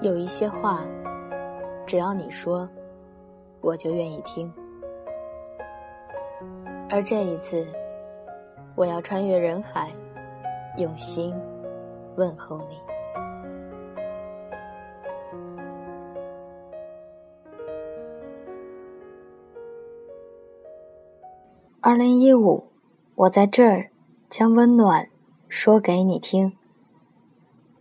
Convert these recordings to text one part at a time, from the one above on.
有一些话，只要你说，我就愿意听。而这一次，我要穿越人海，用心问候你。二零一五，我在这儿将温暖说给你听。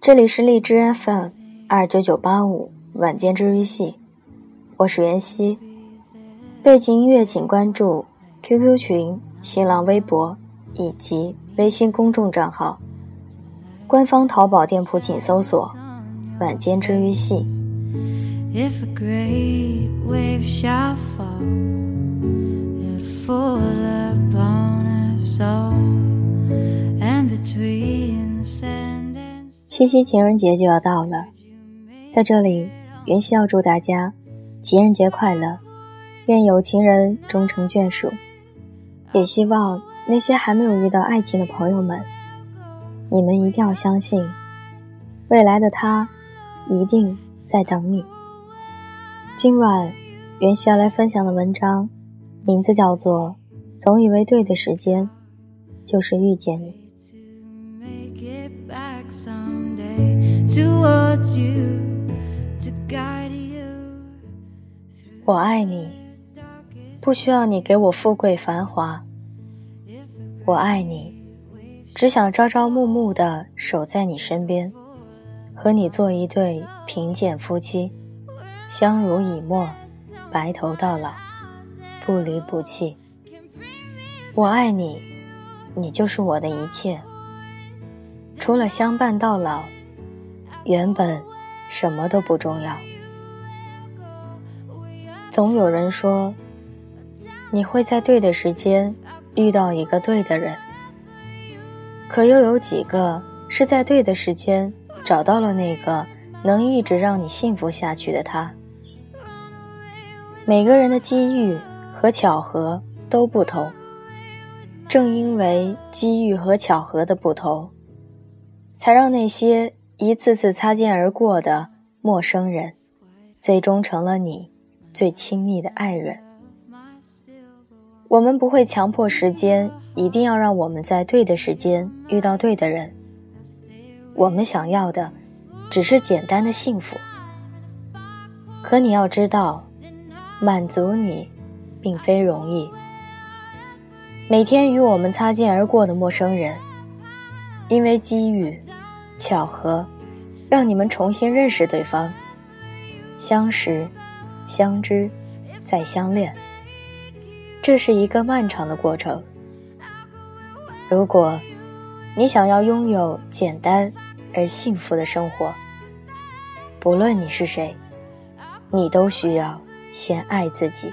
这里是荔枝 FM 二九九八五晚间治愈系，我是袁熙。背景音乐请关注 QQ 群、新浪微博以及微信公众账号。官方淘宝店铺请搜索“晚间治愈系”。七夕情人节就要到了，在这里，云溪要祝大家情人节快乐，愿有情人终成眷属。也希望那些还没有遇到爱情的朋友们，你们一定要相信，未来的他一定在等你。今晚，云溪要来分享的文章，名字叫做《总以为对的时间，就是遇见你》。我爱你，不需要你给我富贵繁华。我爱你，只想朝朝暮暮的守在你身边，和你做一对贫贱夫妻，相濡以沫，白头到老，不离不弃。我爱你，你就是我的一切，除了相伴到老。原本什么都不重要。总有人说，你会在对的时间遇到一个对的人，可又有几个是在对的时间找到了那个能一直让你幸福下去的他？每个人的机遇和巧合都不同，正因为机遇和巧合的不同，才让那些。一次次擦肩而过的陌生人，最终成了你最亲密的爱人。我们不会强迫时间一定要让我们在对的时间遇到对的人。我们想要的只是简单的幸福。可你要知道，满足你并非容易。每天与我们擦肩而过的陌生人，因为机遇。巧合，让你们重新认识对方，相识、相知、再相恋。这是一个漫长的过程。如果，你想要拥有简单而幸福的生活，不论你是谁，你都需要先爱自己。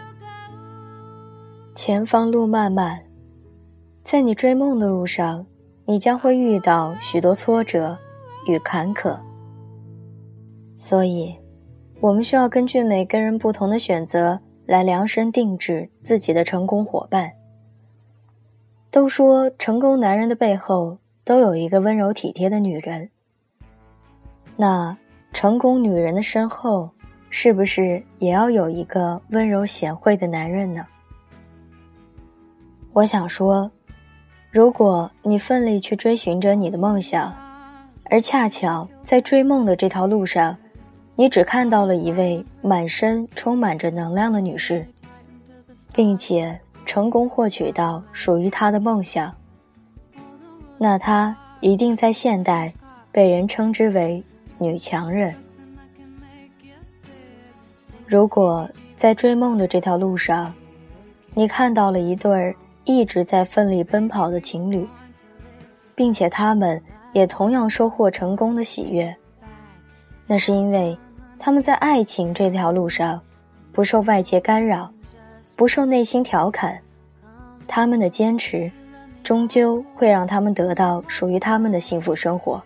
前方路漫漫，在你追梦的路上，你将会遇到许多挫折。与坎坷，所以，我们需要根据每个人不同的选择来量身定制自己的成功伙伴。都说成功男人的背后都有一个温柔体贴的女人，那成功女人的身后是不是也要有一个温柔贤惠的男人呢？我想说，如果你奋力去追寻着你的梦想。而恰巧在追梦的这条路上，你只看到了一位满身充满着能量的女士，并且成功获取到属于她的梦想。那她一定在现代被人称之为女强人。如果在追梦的这条路上，你看到了一对一直在奋力奔跑的情侣，并且他们。也同样收获成功的喜悦，那是因为他们在爱情这条路上不受外界干扰，不受内心调侃，他们的坚持终究会让他们得到属于他们的幸福生活。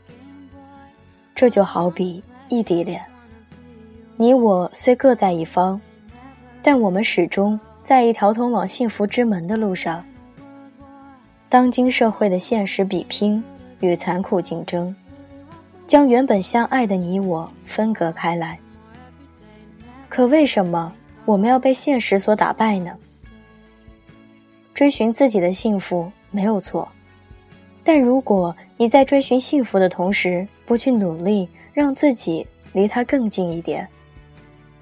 这就好比异地恋，你我虽各在一方，但我们始终在一条通往幸福之门的路上。当今社会的现实比拼。与残酷竞争，将原本相爱的你我分隔开来。可为什么我们要被现实所打败呢？追寻自己的幸福没有错，但如果你在追寻幸福的同时不去努力让自己离它更近一点，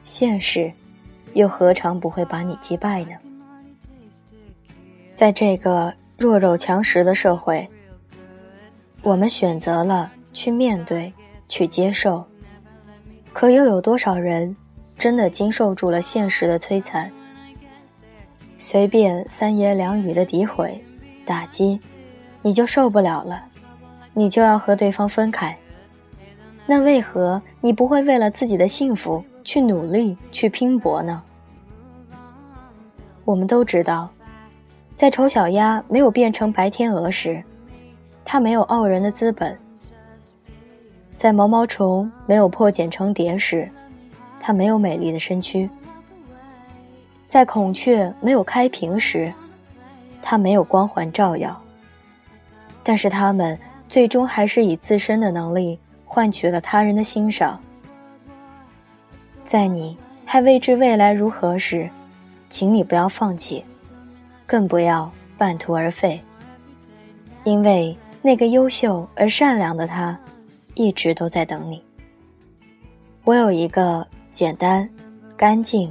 现实又何尝不会把你击败呢？在这个弱肉强食的社会，我们选择了去面对、去接受，可又有多少人真的经受住了现实的摧残？随便三言两语的诋毁、打击，你就受不了了，你就要和对方分开。那为何你不会为了自己的幸福去努力、去拼搏呢？我们都知道，在丑小鸭没有变成白天鹅时，它没有傲人的资本；在毛毛虫没有破茧成蝶时，它没有美丽的身躯。在孔雀没有开屏时，它没有光环照耀。但是它们最终还是以自身的能力换取了他人的欣赏。在你还未知未来如何时，请你不要放弃，更不要半途而废。因为那个优秀而善良的他，一直都在等你。我有一个简单、干净、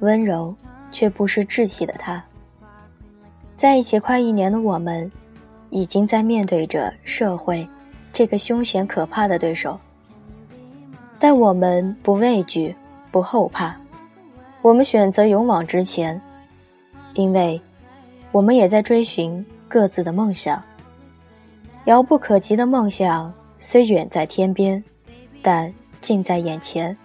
温柔。却不失志气的他，在一起快一年的我们，已经在面对着社会这个凶险可怕的对手。但我们不畏惧，不后怕，我们选择勇往直前，因为，我们也在追寻各自的梦想。遥不可及的梦想虽远在天边，但近在眼前。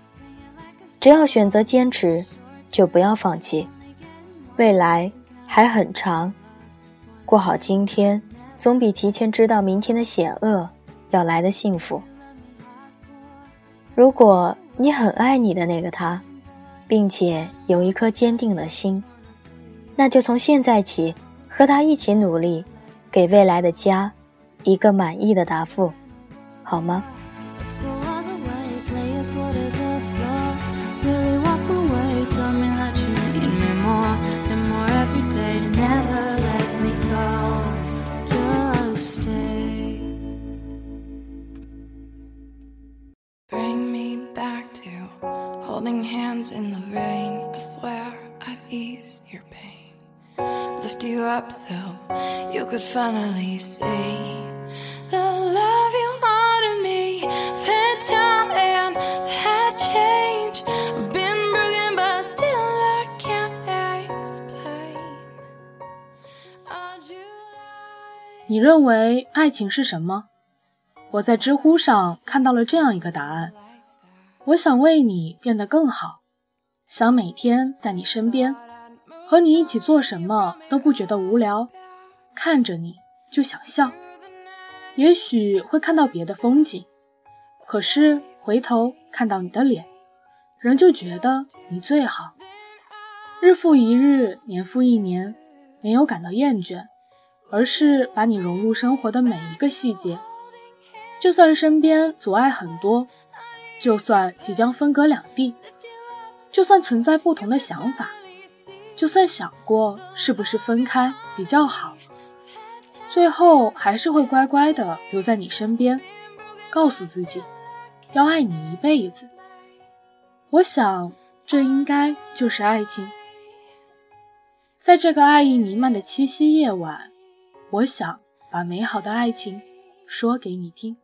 只要选择坚持。就不要放弃，未来还很长，过好今天，总比提前知道明天的险恶要来的幸福。如果你很爱你的那个他，并且有一颗坚定的心，那就从现在起和他一起努力，给未来的家一个满意的答复，好吗 swear I'd ease your pain. Lift you up so you could finally see the love you wanted me. Fair time and that change. I've been broken, but still I can't explain. Oh, July. 你认为爱情是什么？我在知乎上看到了这样一个答案。我想为你变得更好，想每天在你身边，和你一起做什么都不觉得无聊，看着你就想笑。也许会看到别的风景，可是回头看到你的脸，仍旧觉得你最好。日复一日，年复一年，没有感到厌倦，而是把你融入生活的每一个细节。就算身边阻碍很多。就算即将分隔两地，就算存在不同的想法，就算想过是不是分开比较好，最后还是会乖乖的留在你身边，告诉自己要爱你一辈子。我想，这应该就是爱情。在这个爱意弥漫的七夕夜晚，我想把美好的爱情说给你听。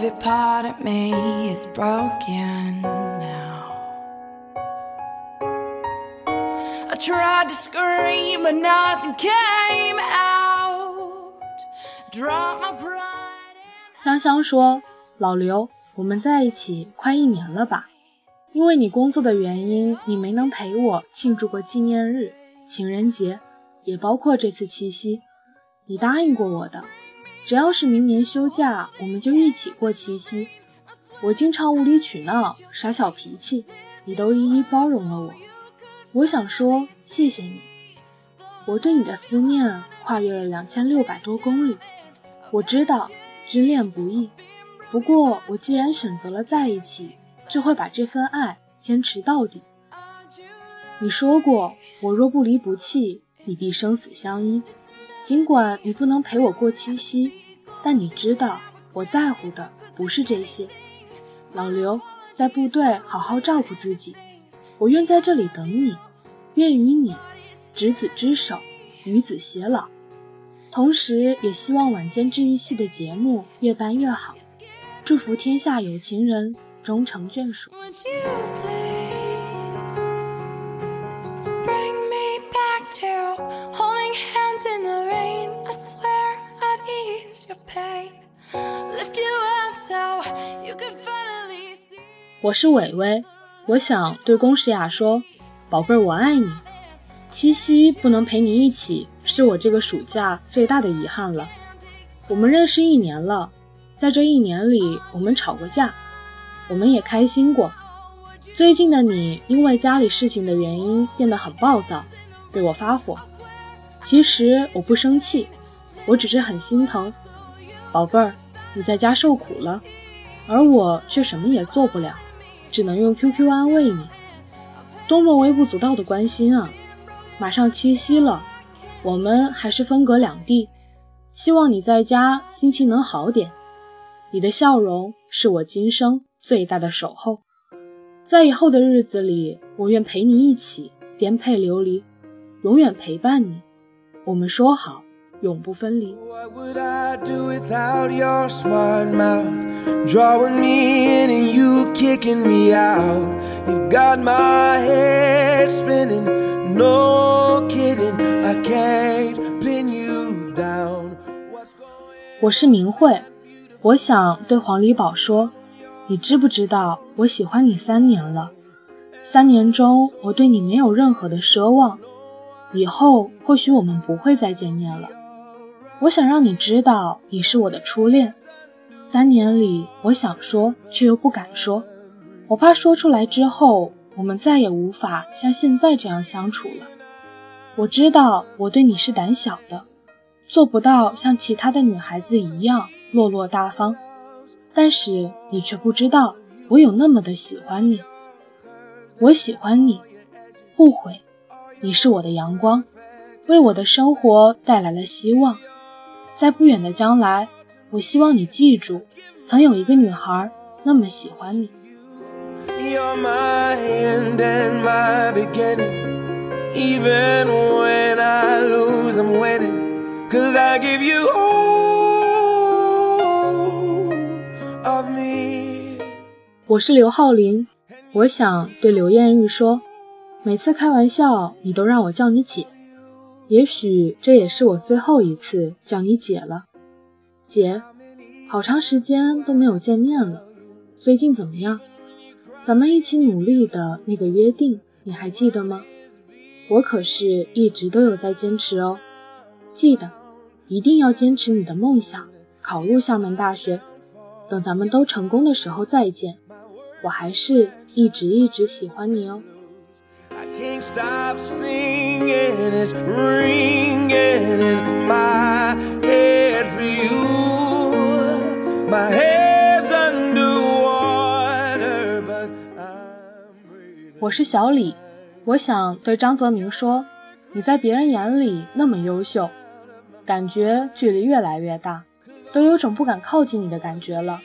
Every part of me is broken now. I tried to scream, but nothing came out. Drop my pride. 香香说：“老刘，我们在一起快一年了吧？因为你工作的原因，你没能陪我庆祝过纪念日、情人节，也包括这次七夕。你答应过我的。”只要是明年休假，我们就一起过七夕。我经常无理取闹、耍小脾气，你都一一包容了我。我想说谢谢你。我对你的思念跨越了两千六百多公里。我知道知恋不易，不过我既然选择了在一起，就会把这份爱坚持到底。你说过，我若不离不弃，你必生死相依。尽管你不能陪我过七夕，但你知道我在乎的不是这些。老刘，在部队好好照顾自己，我愿在这里等你，愿与你执子之手，与子偕老。同时，也希望晚间治愈系的节目越办越好，祝福天下有情人终成眷属。我是伟伟，我想对龚诗雅说：“宝贝儿，我爱你。七夕不能陪你一起，是我这个暑假最大的遗憾了。我们认识一年了，在这一年里，我们吵过架，我们也开心过。最近的你，因为家里事情的原因变得很暴躁，对我发火。其实我不生气，我只是很心疼。宝贝儿，你在家受苦了，而我却什么也做不了。”只能用 QQ 安慰你，多么微不足道的关心啊！马上七夕了，我们还是分隔两地，希望你在家心情能好点。你的笑容是我今生最大的守候，在以后的日子里，我愿陪你一起颠沛流离，永远陪伴你。我们说好。永不分离。我是明慧，我想对黄礼宝说，你知不知道我喜欢你三年了？三年中我对你没有任何的奢望，以后或许我们不会再见面了。我想让你知道，你是我的初恋。三年里，我想说，却又不敢说，我怕说出来之后，我们再也无法像现在这样相处了。我知道我对你是胆小的，做不到像其他的女孩子一样落落大方，但是你却不知道我有那么的喜欢你。我喜欢你，不悔，你是我的阳光，为我的生活带来了希望。在不远的将来，我希望你记住，曾有一个女孩那么喜欢你。我是刘浩林，我想对刘艳玉说，每次开玩笑，你都让我叫你姐。也许这也是我最后一次叫你姐了，姐，好长时间都没有见面了，最近怎么样？咱们一起努力的那个约定，你还记得吗？我可是一直都有在坚持哦，记得，一定要坚持你的梦想，考入厦门大学。等咱们都成功的时候再见，我还是一直一直喜欢你哦。我是小李，我想对张泽明说：“你在别人眼里那么优秀，感觉距离越来越大，都有种不敢靠近你的感觉了。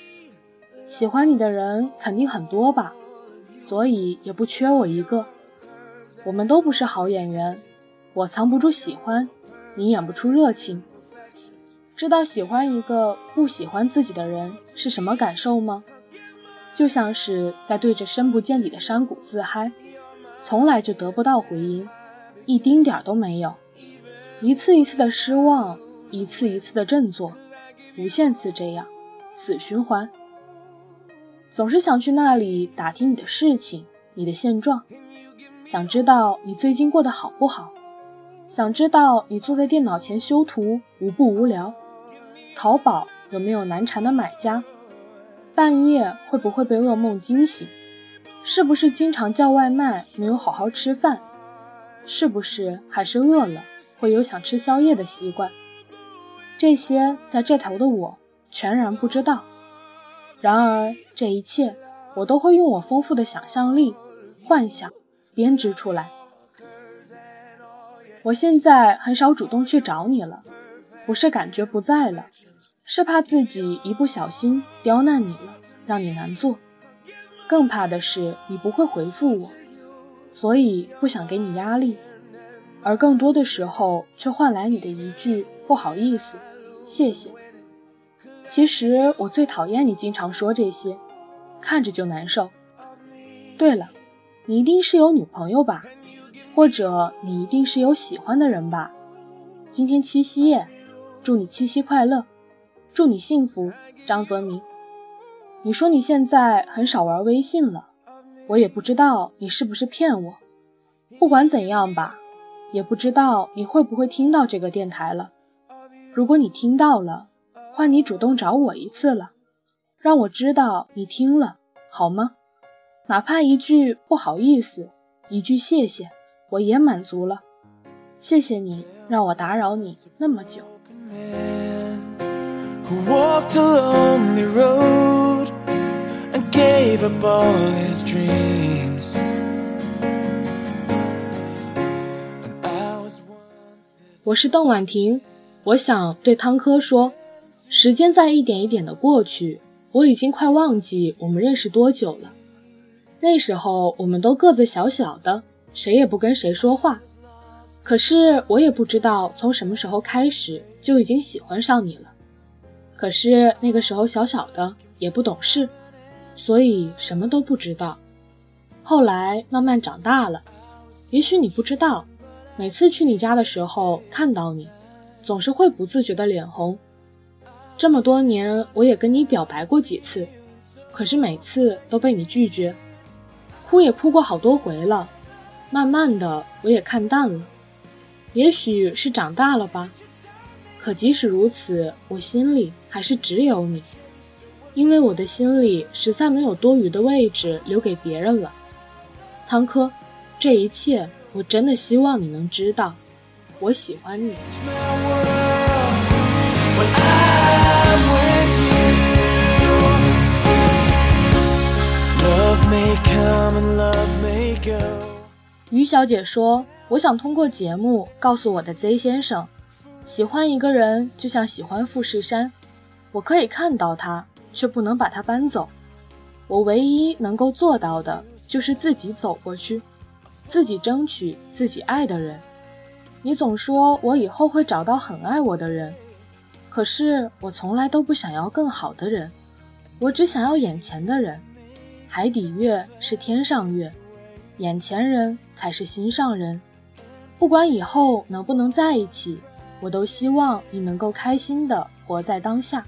喜欢你的人肯定很多吧，所以也不缺我一个。”我们都不是好演员，我藏不住喜欢，你演不出热情。知道喜欢一个不喜欢自己的人是什么感受吗？就像是在对着深不见底的山谷自嗨，从来就得不到回音，一丁点儿都没有。一次一次的失望，一次一次的振作，无限次这样，死循环。总是想去那里打听你的事情，你的现状。想知道你最近过得好不好？想知道你坐在电脑前修图无不无聊？淘宝有没有难缠的买家？半夜会不会被噩梦惊醒？是不是经常叫外卖没有好好吃饭？是不是还是饿了，会有想吃宵夜的习惯。这些在这头的我全然不知道。然而这一切，我都会用我丰富的想象力、幻想编织出来。我现在很少主动去找你了，不是感觉不在了，是怕自己一不小心刁难你了，让你难做。更怕的是你不会回复我。所以不想给你压力，而更多的时候却换来你的一句不好意思、谢谢。其实我最讨厌你经常说这些，看着就难受。对了，你一定是有女朋友吧？或者你一定是有喜欢的人吧？今天七夕夜，祝你七夕快乐，祝你幸福，张泽明。你说你现在很少玩微信了。我也不知道你是不是骗我，不管怎样吧，也不知道你会不会听到这个电台了。如果你听到了，换你主动找我一次了，让我知道你听了，好吗？哪怕一句不好意思，一句谢谢，我也满足了。谢谢你让我打扰你那么久。gave his dreams. up all 我是邓婉婷，我想对汤科说，时间在一点一点的过去，我已经快忘记我们认识多久了。那时候我们都个子小小的，谁也不跟谁说话。可是我也不知道从什么时候开始就已经喜欢上你了。可是那个时候小小的，也不懂事。所以什么都不知道，后来慢慢长大了。也许你不知道，每次去你家的时候看到你，总是会不自觉的脸红。这么多年，我也跟你表白过几次，可是每次都被你拒绝，哭也哭过好多回了。慢慢的，我也看淡了。也许是长大了吧。可即使如此，我心里还是只有你。因为我的心里实在没有多余的位置留给别人了，汤科，这一切我真的希望你能知道，我喜欢你。于小姐说：“我想通过节目告诉我的 Z 先生，喜欢一个人就像喜欢富士山，我可以看到他。”却不能把它搬走。我唯一能够做到的，就是自己走过去，自己争取自己爱的人。你总说我以后会找到很爱我的人，可是我从来都不想要更好的人，我只想要眼前的人。海底月是天上月，眼前人才是心上人。不管以后能不能在一起，我都希望你能够开心的活在当下。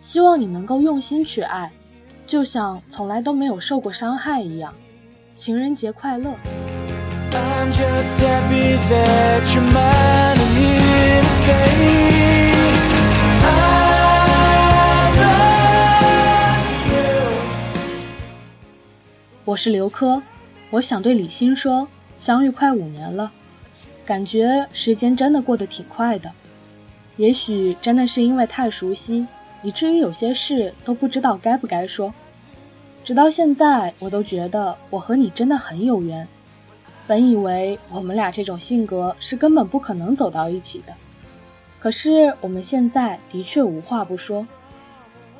希望你能够用心去爱，就像从来都没有受过伤害一样。情人节快乐！我是刘科，我想对李欣说，相遇快五年了，感觉时间真的过得挺快的。也许真的是因为太熟悉。以至于有些事都不知道该不该说，直到现在，我都觉得我和你真的很有缘。本以为我们俩这种性格是根本不可能走到一起的，可是我们现在的确无话不说。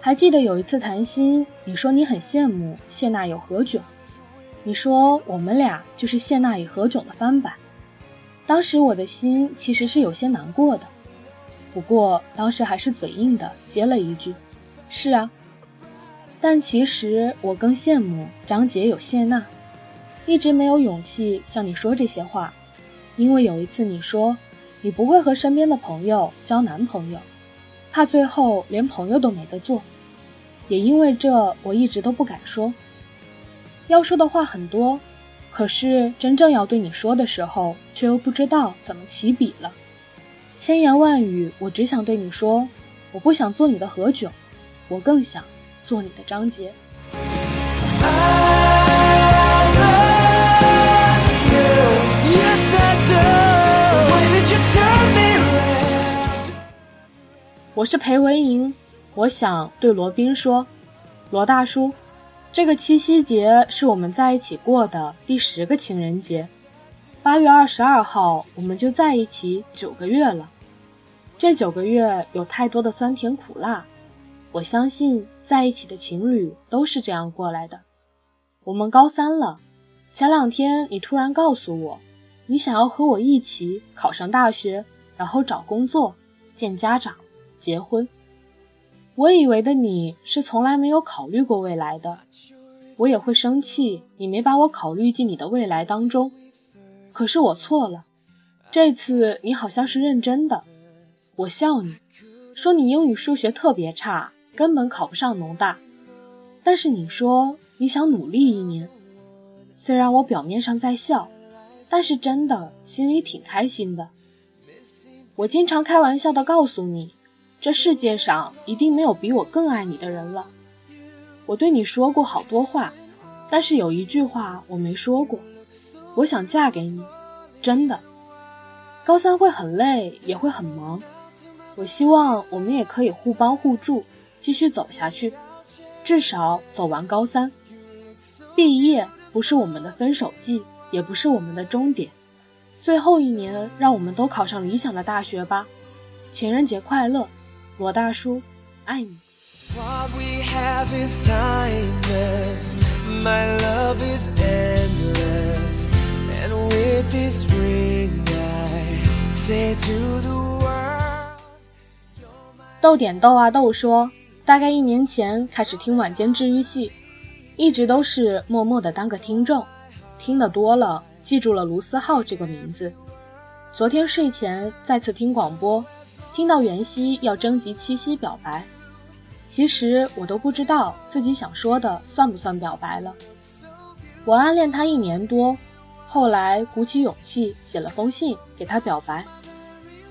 还记得有一次谈心，你说你很羡慕谢娜有何炅，你说我们俩就是谢娜与何炅的翻版。当时我的心其实是有些难过的。不过当时还是嘴硬的接了一句：“是啊。”但其实我更羡慕张杰有谢娜，一直没有勇气向你说这些话，因为有一次你说你不会和身边的朋友交男朋友，怕最后连朋友都没得做。也因为这，我一直都不敢说。要说的话很多，可是真正要对你说的时候，却又不知道怎么起笔了。千言万语，我只想对你说，我不想做你的何炅，我更想做你的张杰。我是裴文莹，我想对罗宾说，罗大叔。这个七夕节是我们在一起过的第十个情人节，八月二十二号我们就在一起九个月了，这九个月有太多的酸甜苦辣，我相信在一起的情侣都是这样过来的。我们高三了，前两天你突然告诉我，你想要和我一起考上大学，然后找工作，见家长。结婚，我以为的你是从来没有考虑过未来的，我也会生气，你没把我考虑进你的未来当中。可是我错了，这次你好像是认真的。我笑你，说你英语数学特别差，根本考不上农大。但是你说你想努力一年，虽然我表面上在笑，但是真的心里挺开心的。我经常开玩笑的告诉你。这世界上一定没有比我更爱你的人了。我对你说过好多话，但是有一句话我没说过，我想嫁给你，真的。高三会很累，也会很忙，我希望我们也可以互帮互助，继续走下去，至少走完高三。毕业不是我们的分手季，也不是我们的终点，最后一年让我们都考上理想的大学吧。情人节快乐！罗大叔，爱你。豆点豆啊豆说，大概一年前开始听晚间治愈系，一直都是默默的当个听众，听得多了，记住了卢思浩这个名字。昨天睡前再次听广播。听到袁熙要征集七夕表白，其实我都不知道自己想说的算不算表白了。我暗恋他一年多，后来鼓起勇气写了封信给他表白，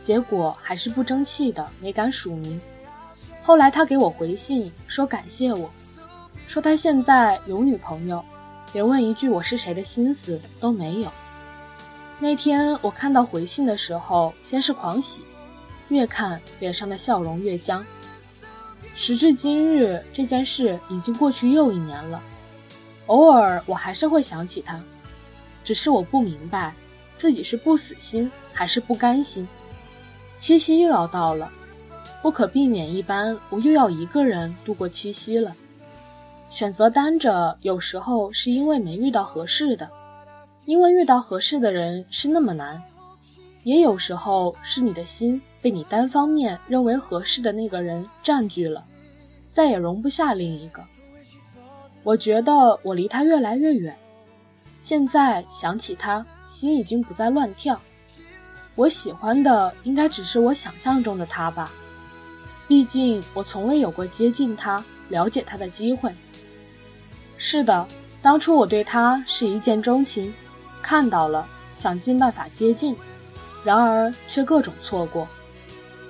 结果还是不争气的没敢署名。后来他给我回信说感谢我，说他现在有女朋友，连问一句我是谁的心思都没有。那天我看到回信的时候，先是狂喜。越看脸上的笑容越僵。时至今日，这件事已经过去又一年了。偶尔我还是会想起他，只是我不明白自己是不死心还是不甘心。七夕又要到了，不可避免一般，我又要一个人度过七夕了。选择单着，有时候是因为没遇到合适的，因为遇到合适的人是那么难。也有时候是你的心被你单方面认为合适的那个人占据了，再也容不下另一个。我觉得我离他越来越远，现在想起他，心已经不再乱跳。我喜欢的应该只是我想象中的他吧，毕竟我从未有过接近他、了解他的机会。是的，当初我对他是一见钟情，看到了，想尽办法接近。然而却各种错过，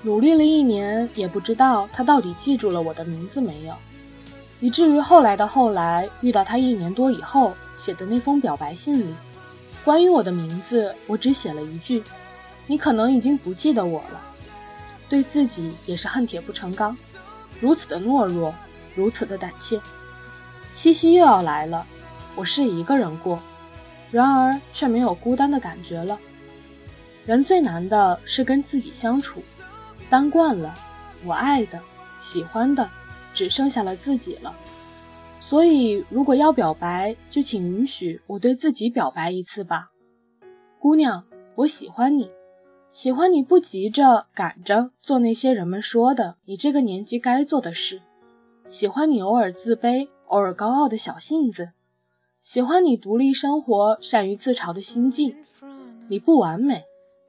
努力了一年也不知道他到底记住了我的名字没有，以至于后来的后来遇到他一年多以后写的那封表白信里，关于我的名字我只写了一句：“你可能已经不记得我了。”对自己也是恨铁不成钢，如此的懦弱，如此的胆怯。七夕又要来了，我是一个人过，然而却没有孤单的感觉了。人最难的是跟自己相处，当惯了，我爱的、喜欢的，只剩下了自己了。所以，如果要表白，就请允许我对自己表白一次吧，姑娘，我喜欢你，喜欢你不急着赶着做那些人们说的你这个年纪该做的事，喜欢你偶尔自卑、偶尔高傲的小性子，喜欢你独立生活、善于自嘲的心境。你不完美。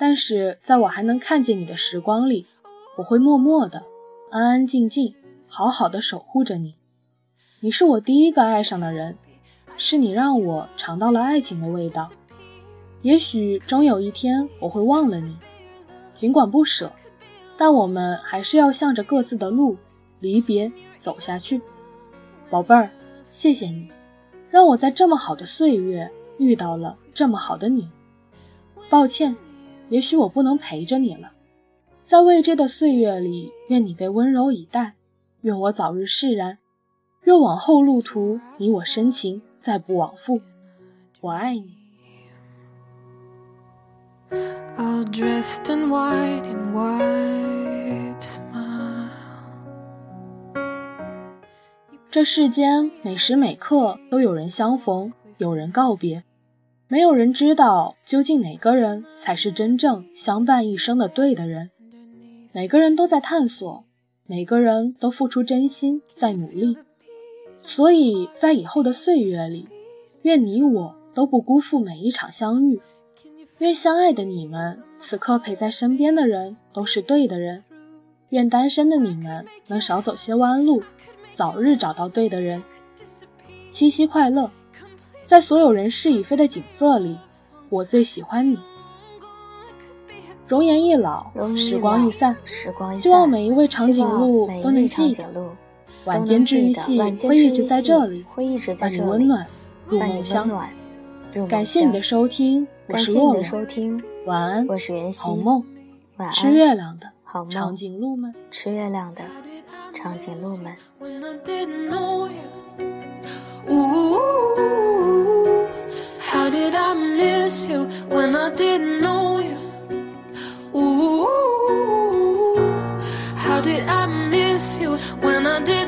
但是在我还能看见你的时光里，我会默默的、安安静静、好好的守护着你。你是我第一个爱上的人，是你让我尝到了爱情的味道。也许终有一天我会忘了你，尽管不舍，但我们还是要向着各自的路离别走下去。宝贝儿，谢谢你，让我在这么好的岁月遇到了这么好的你。抱歉，也许我不能陪着你了。在未知的岁月里，愿你被温柔以待，愿我早日释然，愿往后路途你我深情再不往复。我爱你。这世间每时每刻都有人相逢，有人告别。没有人知道究竟哪个人才是真正相伴一生的对的人。每个人都在探索，每个人都付出真心在努力。所以在以后的岁月里，愿你我都不辜负每一场相遇。愿相爱的你们此刻陪在身边的人都是对的人。愿单身的你们能少走些弯路，早日找到对的人。七夕快乐！在所有人事已非的景色里，我最喜欢你。容颜易老，时光易散，希望每一位长颈鹿都能记得，晚间治愈系会一直在这里，伴你温暖入梦乡。感谢你的收听，我是洛洛，晚安，好梦，吃月亮的长颈鹿们，吃月亮的长颈鹿们。How did I miss you when I didn't know you? Ooh, how did I miss you when I didn't